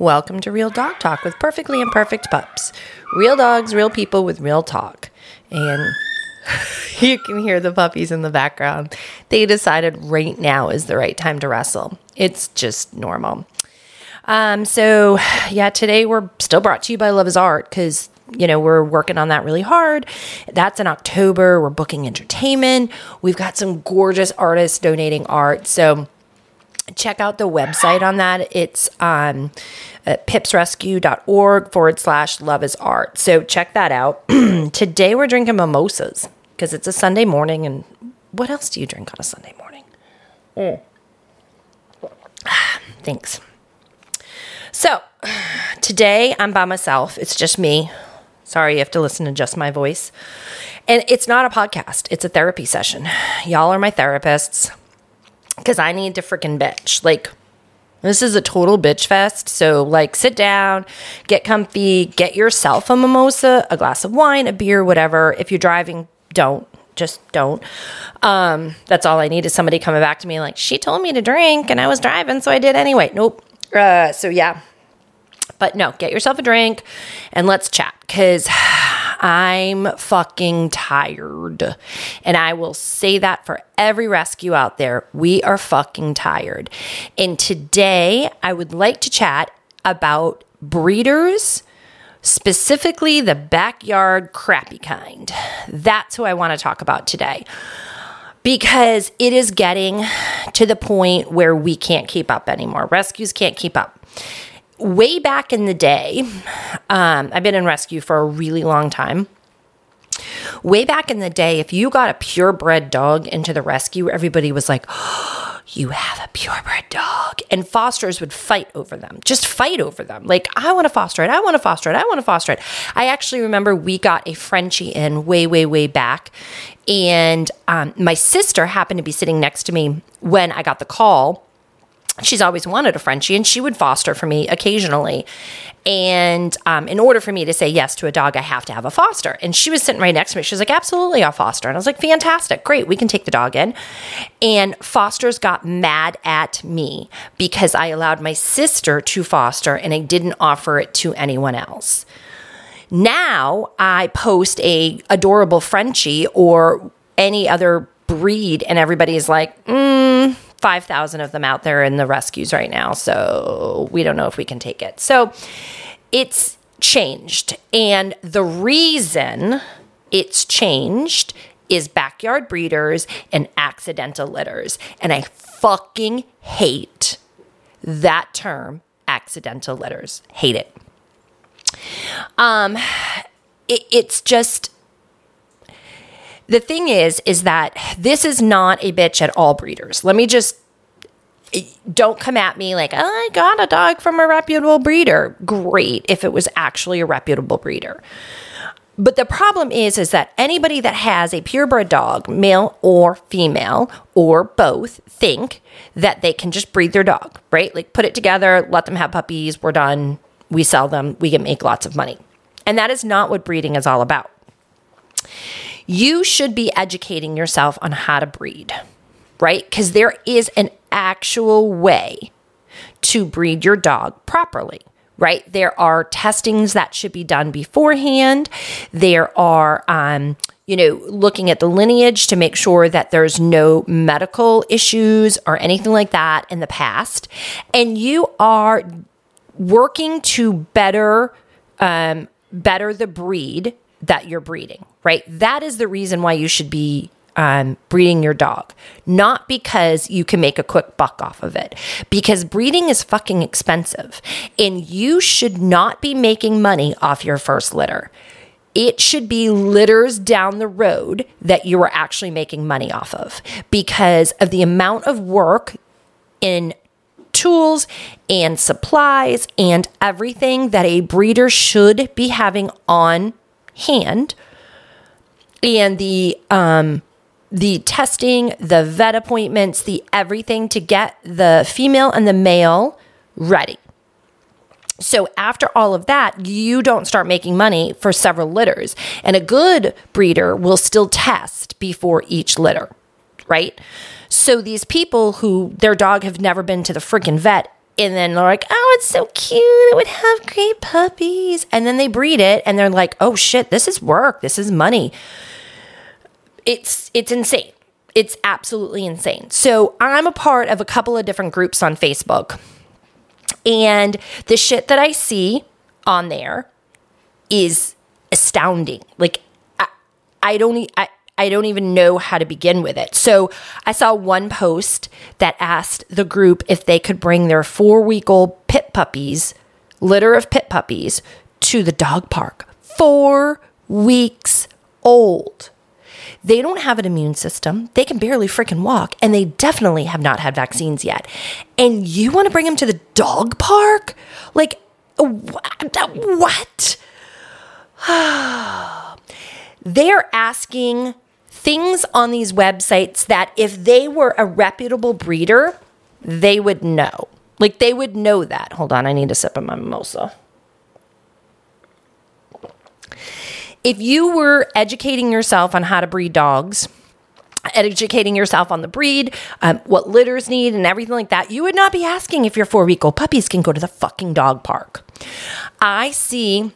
Welcome to Real Dog Talk with perfectly imperfect pups. Real dogs, real people with real talk. And you can hear the puppies in the background. They decided right now is the right time to wrestle. It's just normal. Um, so yeah, today we're still brought to you by Love is Art because you know we're working on that really hard. That's in October. We're booking entertainment. We've got some gorgeous artists donating art. So check out the website on that. It's um, at pipsrescue.org forward slash love is art. So check that out. Today we're drinking mimosas because it's a Sunday morning. And what else do you drink on a Sunday morning? Thanks. So today I'm by myself. It's just me. Sorry, you have to listen to just my voice. And it's not a podcast, it's a therapy session. Y'all are my therapists because I need to freaking bitch. Like, this is a total bitch fest. So, like, sit down, get comfy, get yourself a mimosa, a glass of wine, a beer, whatever. If you're driving, don't. Just don't. Um, that's all I need is somebody coming back to me like, she told me to drink and I was driving, so I did anyway. Nope. Uh, so, yeah. But no, get yourself a drink and let's chat because I'm fucking tired. And I will say that for every rescue out there. We are fucking tired. And today I would like to chat about breeders, specifically the backyard crappy kind. That's who I want to talk about today because it is getting to the point where we can't keep up anymore. Rescues can't keep up way back in the day, um, I've been in rescue for a really long time. Way back in the day, if you got a purebred dog into the rescue, everybody was like, oh, You have a purebred dog. And fosters would fight over them, just fight over them. Like, I want to foster it. I want to foster it. I want to foster it. I actually remember we got a Frenchie in way, way, way back. And um, my sister happened to be sitting next to me when I got the call she's always wanted a Frenchie and she would foster for me occasionally. And um, in order for me to say yes to a dog, I have to have a foster. And she was sitting right next to me. She was like, Absolutely, I'll foster. And I was like, Fantastic, great, we can take the dog in. And fosters got mad at me because I allowed my sister to foster and I didn't offer it to anyone else. Now I post a adorable Frenchie or any other breed, and everybody is like, mm, 5,000 of them out there in the rescues right now. So we don't know if we can take it. So it's changed. And the reason it's changed is backyard breeders and accidental litters. And I fucking hate that term, accidental litters. Hate it. Um, it, it's just the thing is, is that this is not a bitch at all breeders. Let me just don't come at me like, oh, I got a dog from a reputable breeder. Great if it was actually a reputable breeder. But the problem is, is that anybody that has a purebred dog, male or female, or both, think that they can just breed their dog, right? Like put it together, let them have puppies, we're done, we sell them, we can make lots of money. And that is not what breeding is all about you should be educating yourself on how to breed, right? Because there is an actual way to breed your dog properly right? There are testings that should be done beforehand. There are, um, you know, looking at the lineage to make sure that there's no medical issues or anything like that in the past. And you are working to better, um, better the breed that you're breeding, right? That is the reason why you should be um, breeding your dog, not because you can make a quick buck off of it, because breeding is fucking expensive and you should not be making money off your first litter. It should be litters down the road that you are actually making money off of because of the amount of work in tools and supplies and everything that a breeder should be having on hand and the um the testing, the vet appointments, the everything to get the female and the male ready. So after all of that, you don't start making money for several litters. And a good breeder will still test before each litter, right? So these people who their dog have never been to the freaking vet and then they're like, oh, it's so cute. It would have great puppies. And then they breed it and they're like, oh shit, this is work. This is money. It's it's insane. It's absolutely insane. So I'm a part of a couple of different groups on Facebook. And the shit that I see on there is astounding. Like I, I don't I, I don't even know how to begin with it. So I saw one post that asked the group if they could bring their four week old pit puppies, litter of pit puppies, to the dog park. Four weeks old. They don't have an immune system. They can barely freaking walk, and they definitely have not had vaccines yet. And you want to bring them to the dog park? Like, what? They're asking things on these websites that if they were a reputable breeder, they would know. Like, they would know that. Hold on, I need a sip of my mimosa. if you were educating yourself on how to breed dogs, educating yourself on the breed, um, what litters need, and everything like that, you would not be asking if your four week old puppies can go to the fucking dog park. I see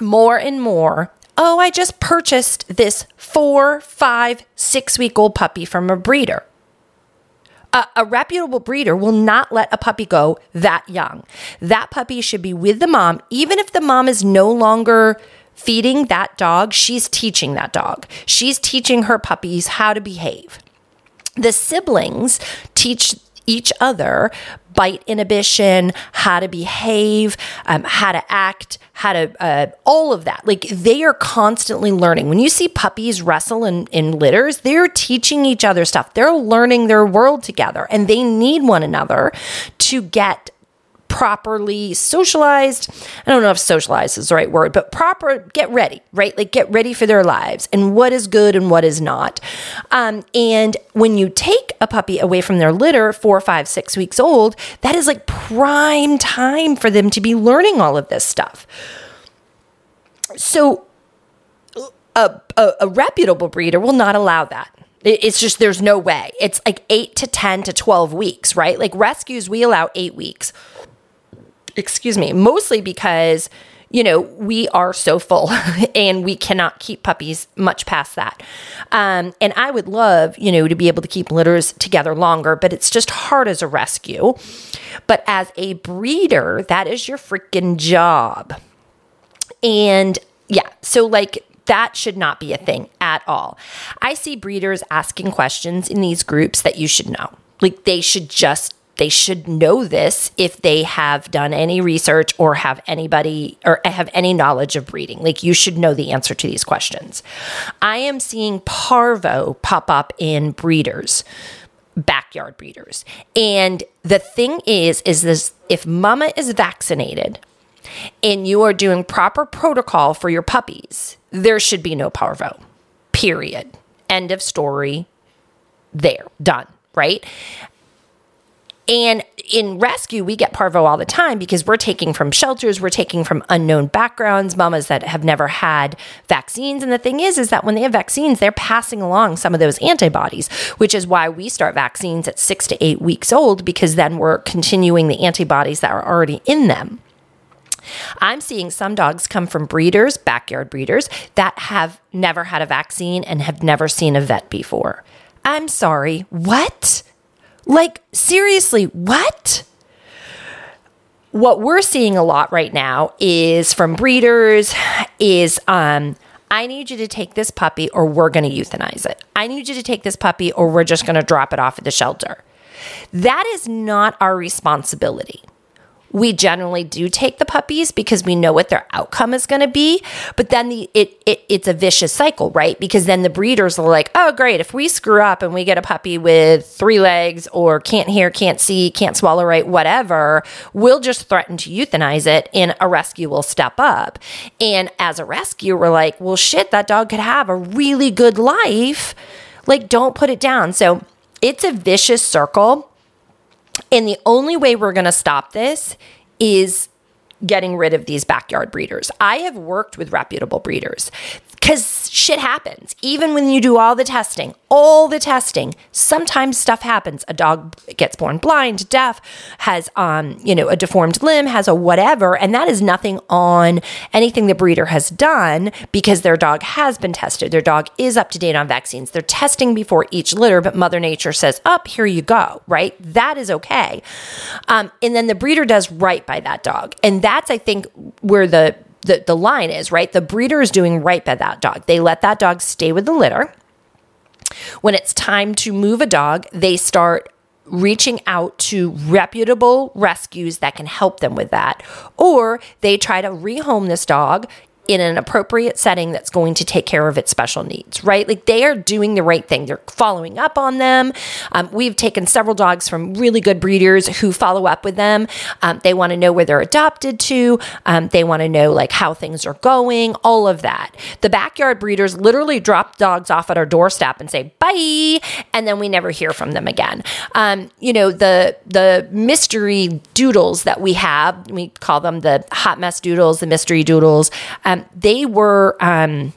more and more. Oh, I just purchased this four, five, six week old puppy from a breeder. A, a, reputable breeder will not let a puppy go that young. That puppy should be with the mom, even if the mom is no longer feeding that dog, she's teaching that dog. She's teaching her puppies how to behave. The siblings teach each other bite inhibition, how to behave, um, how to act, how to, uh, all of that. Like they are constantly learning. When you see puppies wrestle in, in litters, they're teaching each other stuff. They're learning their world together and they need one another to get properly socialized. I don't know if socialized is the right word, but proper, get ready, right? Like get ready for their lives and what is good and what is not. Um, and when you take a puppy away from their litter, four, five, six weeks old, that is like prime time for them to be learning all of this stuff. So, a, a, a reputable breeder will not allow that. It's just, there's no way. It's like eight to 10 to 12 weeks, right? Like rescues, we allow eight weeks excuse me, mostly because you know, we are so full and we cannot keep puppies much past that. Um, and I would love, you know, to be able to keep litters together longer, but it's just hard as a rescue. But as a breeder, that is your freaking job. And yeah, so like that should not be a thing at all. I see breeders asking questions in these groups that you should know. Like they should just they should know this if they have done any research or have anybody or have any knowledge of breeding. Like you should know the answer to these questions. I am seeing parvo pop up in breeders backyard breeders. And the thing is is this if mama is vaccinated and you are doing proper protocol for your puppies, there should be no parvo. Period. End of story. There. Done right? And in rescue, we get parvo all the time because we're taking from shelters, we're taking from unknown backgrounds, mamas that have never had vaccines. And the thing is, is that when they have vaccines, they're passing along some of those antibodies, which is why we start vaccines at six to eight weeks old because then we're continuing the antibodies that are already in them. I'm seeing some dogs come from breeders, backyard breeders, that have never had a vaccine and have never seen a vet before. I'm sorry, what? Like, seriously, what? What we're seeing a lot right now is from breeders is um I need you to take this puppy or we're going to euthanize it. I need you to take this puppy or we're just going to drop it off at the shelter. That is not our responsibility. We generally do take the puppies because we know what their outcome is going to be, but then the it, it it's a vicious cycle, right? Because then the breeders are like, "Oh, great, if we screw up and we get a puppy with three legs or can't hear, can't see, can't swallow right, whatever, we'll just threaten to euthanize it and a rescue will step up." And as a rescue, we're like, "Well, shit, that dog could have a really good life." Like, don't put it down. So, it's a vicious circle and the only way we're going to stop this is getting rid of these backyard breeders. I have worked with reputable breeders. Because shit happens. Even when you do all the testing, all the testing, sometimes stuff happens. A dog gets born blind, deaf, has um, you know, a deformed limb, has a whatever, and that is nothing on anything the breeder has done because their dog has been tested. Their dog is up to date on vaccines. They're testing before each litter, but Mother Nature says, "Up, here you go." Right? That is okay. Um, and then the breeder does right by that dog, and that's I think where the the, the line is, right? The breeder is doing right by that dog. They let that dog stay with the litter. When it's time to move a dog, they start reaching out to reputable rescues that can help them with that. Or they try to rehome this dog in an appropriate setting that's going to take care of its special needs, right? Like they are doing the right thing. They're following up on them. Um, we've taken several dogs from really good breeders who follow up with them. Um, they want to know where they're adopted to. Um, they want to know like how things are going, all of that. The backyard breeders literally drop dogs off at our doorstep and say bye, and then we never hear from them again. Um, you know the the mystery doodles that we have, we call them the hot mess doodles, the mystery doodles. Um, they were um,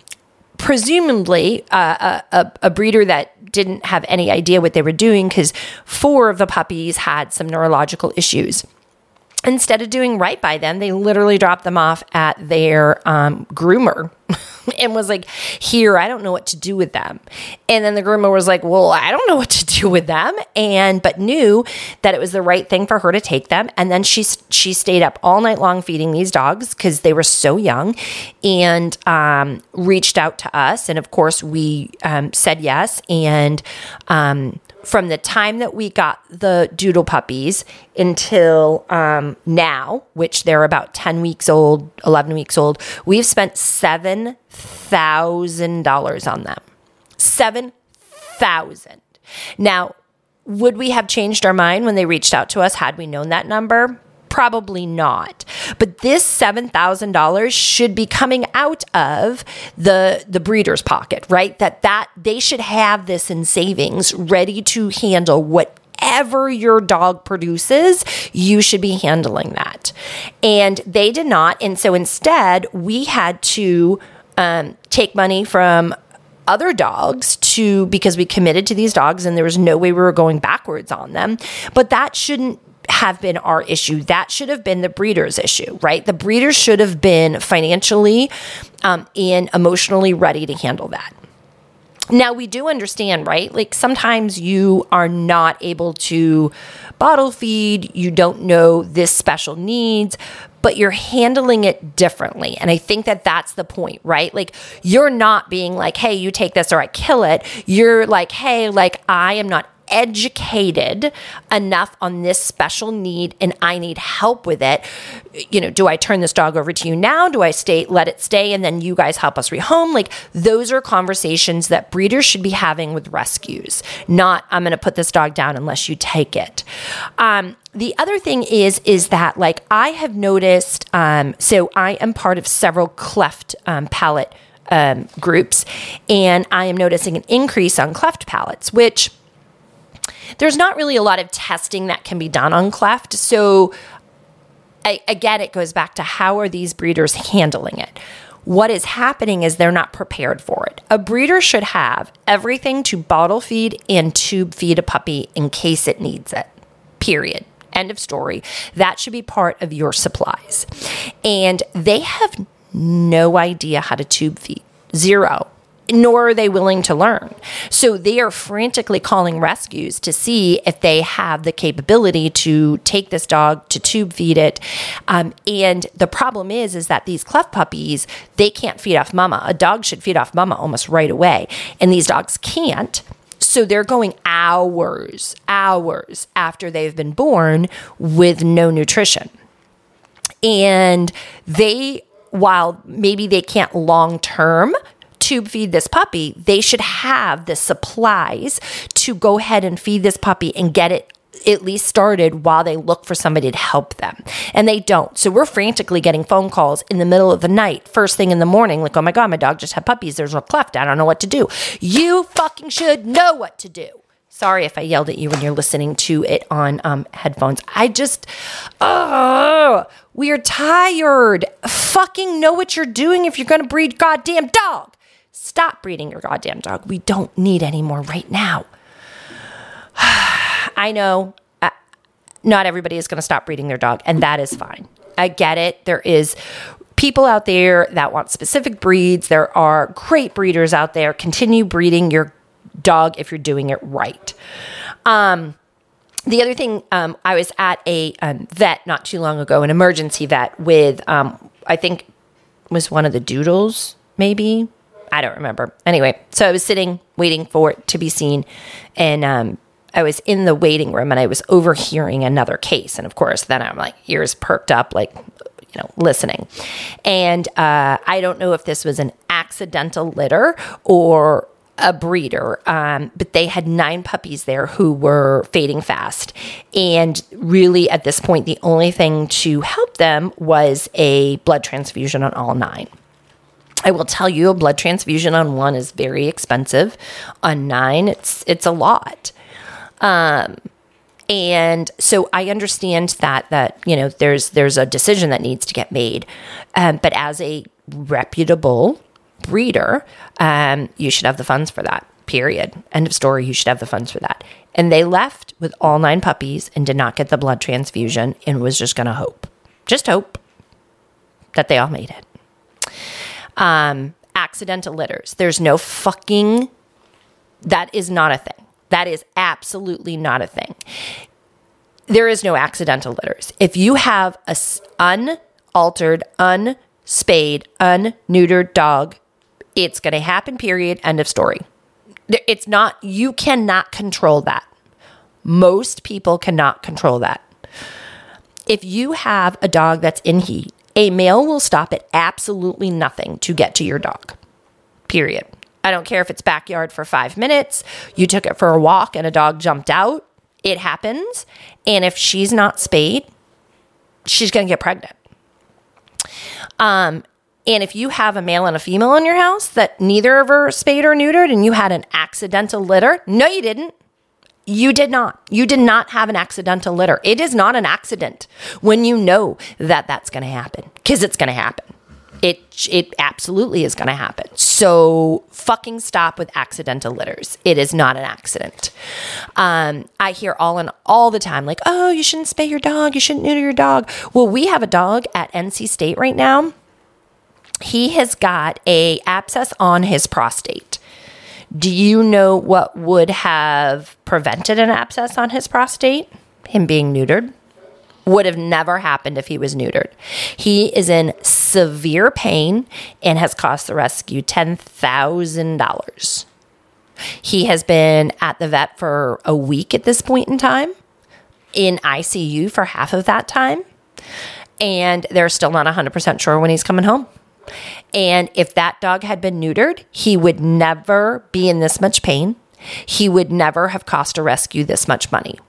presumably uh, a, a, breeder that didn't have any idea what they were doing because four of the puppies had some neurological issues instead of doing right by them, they literally dropped them off at their um, groomer and was like, Here, I don't know what to do with them. And then the groomer was like, Well, I don't know what to do with them. And, but knew that it was the right thing for her to take them. And then she, she stayed up all night long feeding these dogs because they were so young and um, reached out to us. And of course, we um, said yes. And, um, from the time that we got the doodle puppies until um, now, which they're about 10 weeks old, 11 weeks old, we've spent $7,000 on them. 7,000. Now, would we have changed our mind when they reached out to us had we known that number? Probably not. But this $7,000 should be coming out of the the breeder's pocket, right? That that they should have this in savings ready to handle whatever your dog produces, you should be handling that. And they did not. And so instead, we had to um, take money from other dogs to because we committed to these dogs and there was no way we were going backwards on them. But that shouldn't have been our issue. That should have been the breeder's issue, right? The breeder should have been financially um, and emotionally ready to handle that. Now, we do understand, right? Like sometimes you are not able to bottle feed, you don't know this special needs, but you're handling it differently. And I think that that's the point, right? Like you're not being like, hey, you take this or I kill it. You're like, hey, like I am not educated enough on this special need and I need help with it. You know, do I turn this dog over to you now? Do I stay, let it stay, and then you guys help us rehome? Like, those are conversations that breeders should be having with rescues, not I'm going to put this dog down unless you take it. Um, the other thing is is that like I have noticed. Um, so I am part of several cleft um, palate um, groups, and I am noticing an increase on cleft palates, which there's not really a lot of testing that can be done on cleft. So I, again, it goes back to how are these breeders handling it? What is happening is they're not prepared for it. A breeder should have everything to bottle feed and tube feed a puppy in case it needs it. Period. End of story. That should be part of your supplies. And they have no idea how to tube feed. Zero nor are they willing to learn. So they are frantically calling rescues to see if they have the capability to take this dog to tube feed it. Um, and the problem is, is that these cleft puppies they can't feed off mama. A dog should feed off mama almost right away, and these dogs can't. So they're going hours, hours after they've been born with no nutrition. And they while maybe they can't long term tube feed this puppy, they should have the supplies to go ahead and feed this puppy and get it at least started while they look for somebody to help them. And they don't. So we're frantically getting phone calls in the middle of the night, first thing in the morning, like, oh my God, my dog just had puppies. There's a cleft. I don't know what to do. You fucking should know what to do. Sorry if I yelled at you when you're listening to it on um, headphones. I just, oh, we're tired. Fucking know what you're doing if you're going to breed goddamn dog. Stop breeding your goddamn dog. We don't need any more right now. I know uh, not everybody is going to stop breeding their dog, and that is fine. I get it. There is people out there that want specific breeds. There are great breeders out there. Continue breeding your dog if you're doing it right. Um, the other thing, um, I was at a um, vet not too long ago, an emergency vet with, um, I think, was one of the doodles, maybe. I don't remember. Anyway, so I was sitting waiting for it to be seen, and um, I was in the waiting room and I was overhearing another case. And of course, then I'm like ears perked up, like you know, listening. And uh, I don't know if this was an accidental litter or a breeder, um, but they had nine puppies there who were fading fast. And really, at this point, the only thing to help them was a blood transfusion on all nine. I will tell you, a blood transfusion on one is very expensive. On nine, it's it's a lot. Um, and so I understand that that you know there's there's a decision that needs to get made, um, but as a reputable breeder, um, you should have the funds for that. Period. End of story. You should have the funds for that. And they left with all nine puppies and did not get the blood transfusion and was just going to hope, just hope that they all made it. Um, accidental litters. There's no fucking. That is not a thing. That is absolutely not a thing. There is no accidental litters. If you have a unaltered, unspayed, unneutered dog, it's going to happen, period. End of story. It's not, you cannot control that. Most people cannot control that. If you have a dog that's in heat, a male will stop at absolutely nothing to get to your dog, period. I don't care if it's backyard for five minutes, you took it for a walk and a dog jumped out. It happens. And if she's not spayed, she's going to get pregnant. Um, and if you have a male and a female in your house that neither of her spayed or neutered and you had an accidental litter, no, you didn't. You did not. You did not have an accidental litter. It is not an accident when you know that that's going to happen because it's going to happen. It it absolutely is going to happen. So fucking stop with accidental litters. It is not an accident. Um, I hear all and all the time like, oh, you shouldn't spay your dog. You shouldn't neuter your dog. Well, we have a dog at NC State right now. He has got a abscess on his prostate. Do you know what would have prevented an abscess on his prostate? Him being neutered would have never happened if he was neutered. He is in severe pain and has cost the rescue $10,000. He has been at the vet for a week at this point in time, in ICU for half of that time, and they're still not 100% sure when he's coming home. And if that dog had been neutered, he would never be in this much pain. He would never have cost a rescue this much money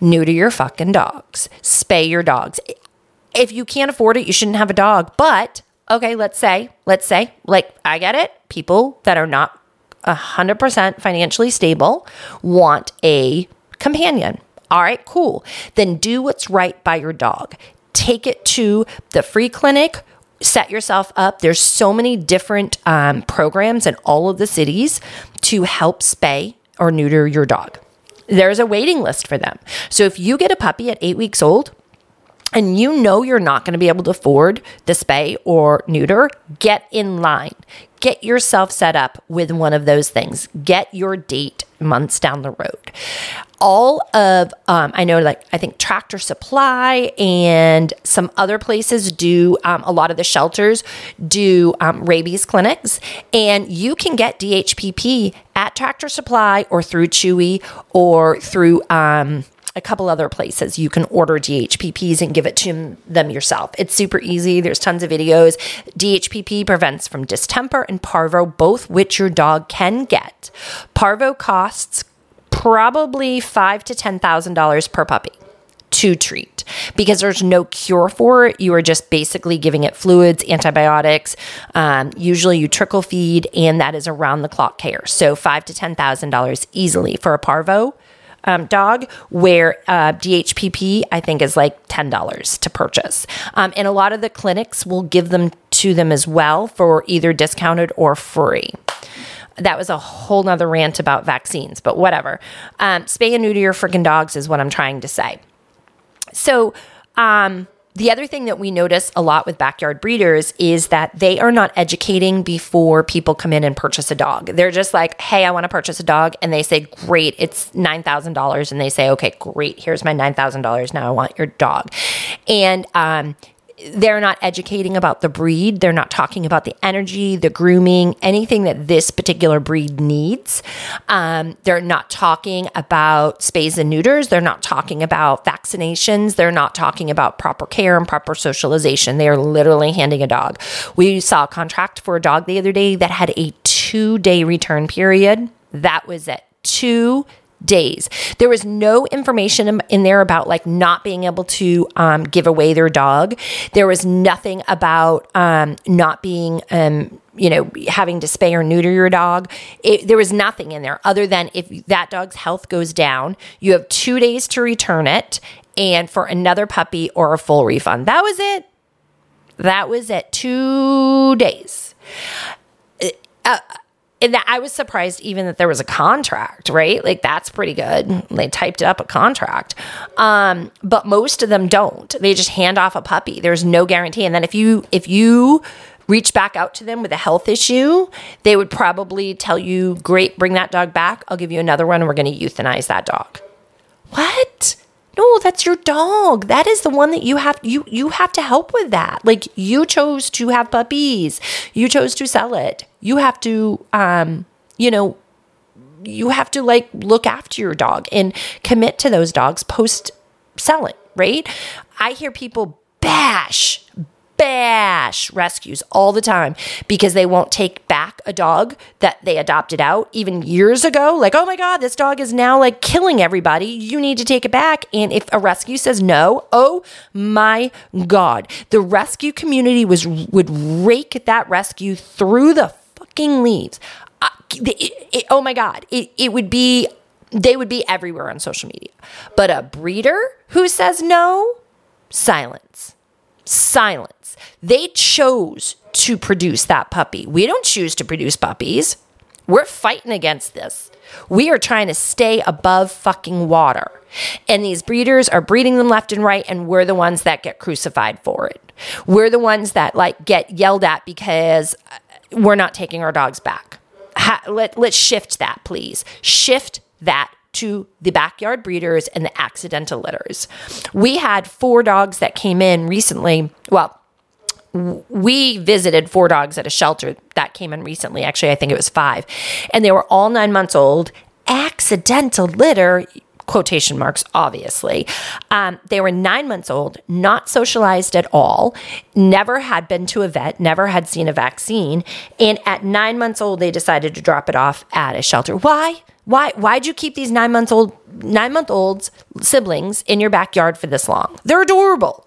neuter your fucking dogs, spay your dogs. If you can't afford it, you shouldn't have a dog. But okay, let's say, let's say, like, I get it. People that are not 100% financially stable want a companion. All right, cool. Then do what's right by your dog. Take it to the free clinic. Set yourself up. There's so many different um, programs in all of the cities to help spay or neuter your dog there's a waiting list for them. So if you get a puppy at eight weeks old, and you know you're not going to be able to afford the spay or neuter, get in line. Get yourself set up with one of those things. Get your date months down the road. All of, um, I know, like, I think Tractor Supply and some other places do, um, a lot of the shelters do um, rabies clinics, and you can get DHPP at Tractor Supply or through Chewy or through, um, a couple other places you can order DHPPs and give it to them yourself. It's super easy. There's tons of videos. DHPP prevents from distemper and parvo, both which your dog can get. Parvo costs probably five to ten thousand dollars per puppy to treat because there's no cure for it. You are just basically giving it fluids, antibiotics. Um, usually, you trickle feed, and that is around the clock care. So five to ten thousand dollars easily for a parvo um, dog, where uh, DHPP I think is like ten dollars to purchase, um, and a lot of the clinics will give them to them as well for either discounted or free. That was a whole nother rant about vaccines, but whatever. Um, spay and neuter your freaking dogs is what I'm trying to say. So, um, the other thing that we notice a lot with backyard breeders is that they are not educating before people come in and purchase a dog. They're just like, hey, I want to purchase a dog. And they say, great, it's $9,000. And they say, okay, great, here's my $9,000. Now I want your dog. And um, they're not educating about the breed. They're not talking about the energy, the grooming, anything that this particular breed needs. Um, they're not talking about spays and neuters. They're not talking about vaccinations. They're not talking about proper care and proper socialization. They are literally handing a dog. We saw a contract for a dog the other day that had a two day return period. That was at two days. There was no information in there about like not being able to um, give away their dog. There was nothing about um, not being, um, you know, having to spay or neuter your dog. It, there was nothing in there other than if that dog's health goes down, you have two days to return it and for another puppy or a full refund. That was it. That was it. Two days. Uh, and that I was surprised even that there was a contract, right? Like that's pretty good. They typed up a contract. Um, but most of them don't. They just hand off a puppy. There's no guarantee. And then if you if you reach back out to them with a health issue, they would probably tell you, "Great, bring that dog back. I'll give you another one. We're going to euthanize that dog." What? No, that's your dog. That is the one that you have you you have to help with that. Like you chose to have puppies. You chose to sell it. You have to um, you know, you have to like look after your dog and commit to those dogs post selling, right? I hear people bash bash rescues all the time because they won't take back a dog that they adopted out even years ago. Like, oh my God, this dog is now like killing everybody. You need to take it back. And if a rescue says no, oh my God, the rescue community was would rake that rescue through the fucking leaves. Uh, it, it, oh my God, it, it would be, they would be everywhere on social media. But a breeder who says no, silence silence. They chose to produce that puppy. We don't choose to produce puppies. We're fighting against this. We are trying to stay above fucking water. And these breeders are breeding them left and right, and we're the ones that get crucified for it. We're the ones that like get yelled at because uh, we're not taking our dogs back. Ha- let, let's shift that, please. Shift that to the backyard breeders and the accidental litters. We had four dogs that came in recently. Well, we visited four dogs at a shelter that came in recently. Actually, I think it was five. And they were all nine months old. Accidental litter, quotation marks, obviously. Um, they were nine months old, not socialized at all, never had been to a vet, never had seen a vaccine. And at nine months old, they decided to drop it off at a shelter. Why? Why why'd you keep these nine months old nine month olds siblings in your backyard for this long? They're adorable.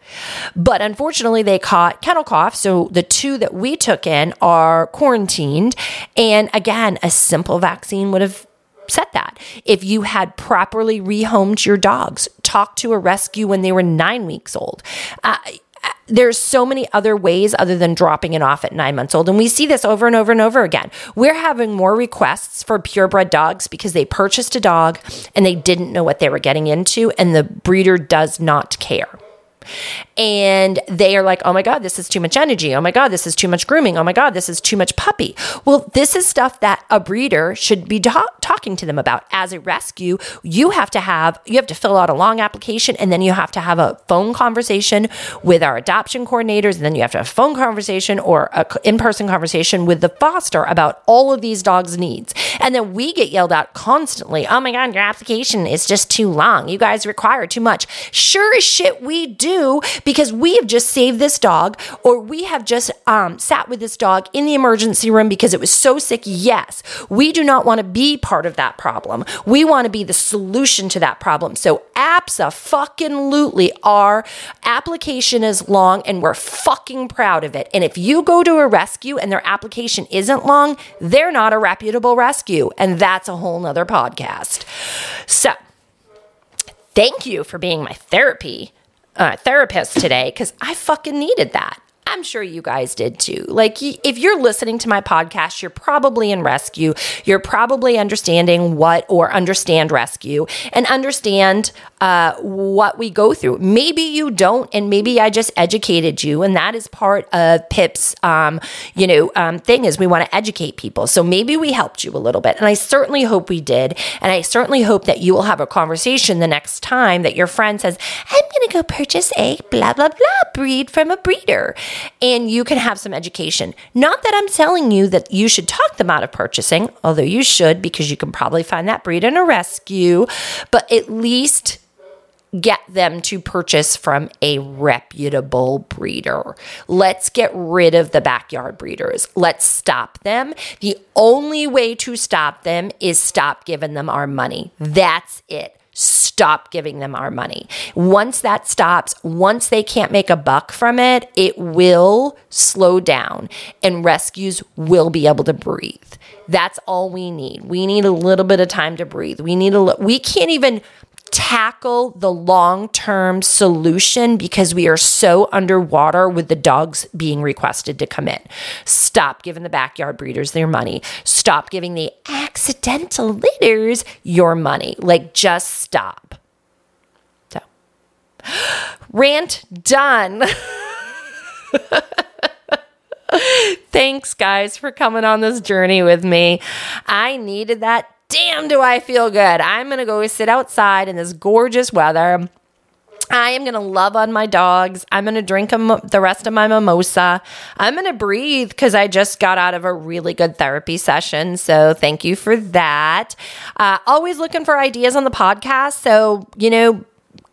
But unfortunately they caught kennel cough. So the two that we took in are quarantined. And again, a simple vaccine would have said that. If you had properly rehomed your dogs, talked to a rescue when they were nine weeks old. Uh, there's so many other ways other than dropping it off at nine months old. And we see this over and over and over again. We're having more requests for purebred dogs because they purchased a dog and they didn't know what they were getting into, and the breeder does not care and they are like, oh my God, this is too much energy. Oh my God, this is too much grooming. Oh my God, this is too much puppy. Well, this is stuff that a breeder should be ta- talking to them about. As a rescue, you have to have, you have to fill out a long application and then you have to have a phone conversation with our adoption coordinators. And then you have to have a phone conversation or an in person conversation with the foster about all of these dogs' needs. And then we get yelled at constantly. Oh my God, your application is just too long. You guys require too much. Sure as shit, we do because we have just saved this dog or we have just um, sat with this dog in the emergency room because it was so sick. Yes, we do not want to be part of that problem. We want to be the solution to that problem. So, absolutely, our application is long and we're fucking proud of it. And if you go to a rescue and their application isn't long, they're not a reputable rescue. And that's a whole nother podcast. So, thank you for being my therapy uh, therapist today because I fucking needed that. I'm sure you guys did too. Like, if you're listening to my podcast, you're probably in rescue. You're probably understanding what or understand rescue and understand uh, what we go through. Maybe you don't, and maybe I just educated you, and that is part of Pip's, um, you know, um, thing is we want to educate people. So maybe we helped you a little bit, and I certainly hope we did, and I certainly hope that you will have a conversation the next time that your friend says, "I'm going to go purchase a blah blah blah breed from a breeder," and you can have some education. Not that I'm telling you that you should talk them out of purchasing, although you should because you can probably find that breed in a rescue, but at least get them to purchase from a reputable breeder. Let's get rid of the backyard breeders. Let's stop them. The only way to stop them is stop giving them our money. That's it stop giving them our money. Once that stops, once they can't make a buck from it, it will slow down and rescues will be able to breathe. That's all we need. We need a little bit of time to breathe. We need a we can't even tackle the long term solution because we are so underwater with the dogs being requested to come in. Stop giving the backyard breeders their money. Stop giving the accidental litters your money. Like, just stop. So, rant done. Thanks, guys, for coming on this journey with me. I needed that damn, do I feel good. I'm going to go sit outside in this gorgeous weather. I am going to love on my dogs. I'm going to drink the rest of my mimosa. I'm going to breathe because I just got out of a really good therapy session. So thank you for that. Uh, always looking for ideas on the podcast. So, you know,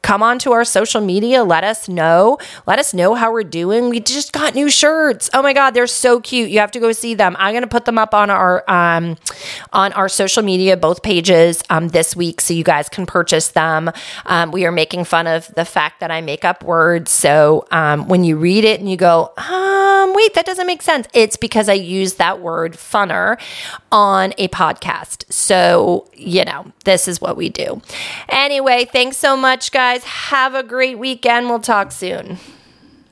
come on to our social media. Let us know. Let us know how we're doing. We just got new shirts. Oh my God, they're so cute. You have to go see them. I'm gonna put them up on our um, on our social media, both pages, um, this week, so you guys can purchase them. Um, we are making fun of the fact that I make up words. So um, when you read it and you go, um, wait, that doesn't make sense. It's because I use that word funner on a podcast. So you know, this is what we do. Anyway, thanks so much, guys guys. Have a great weekend. We'll talk soon.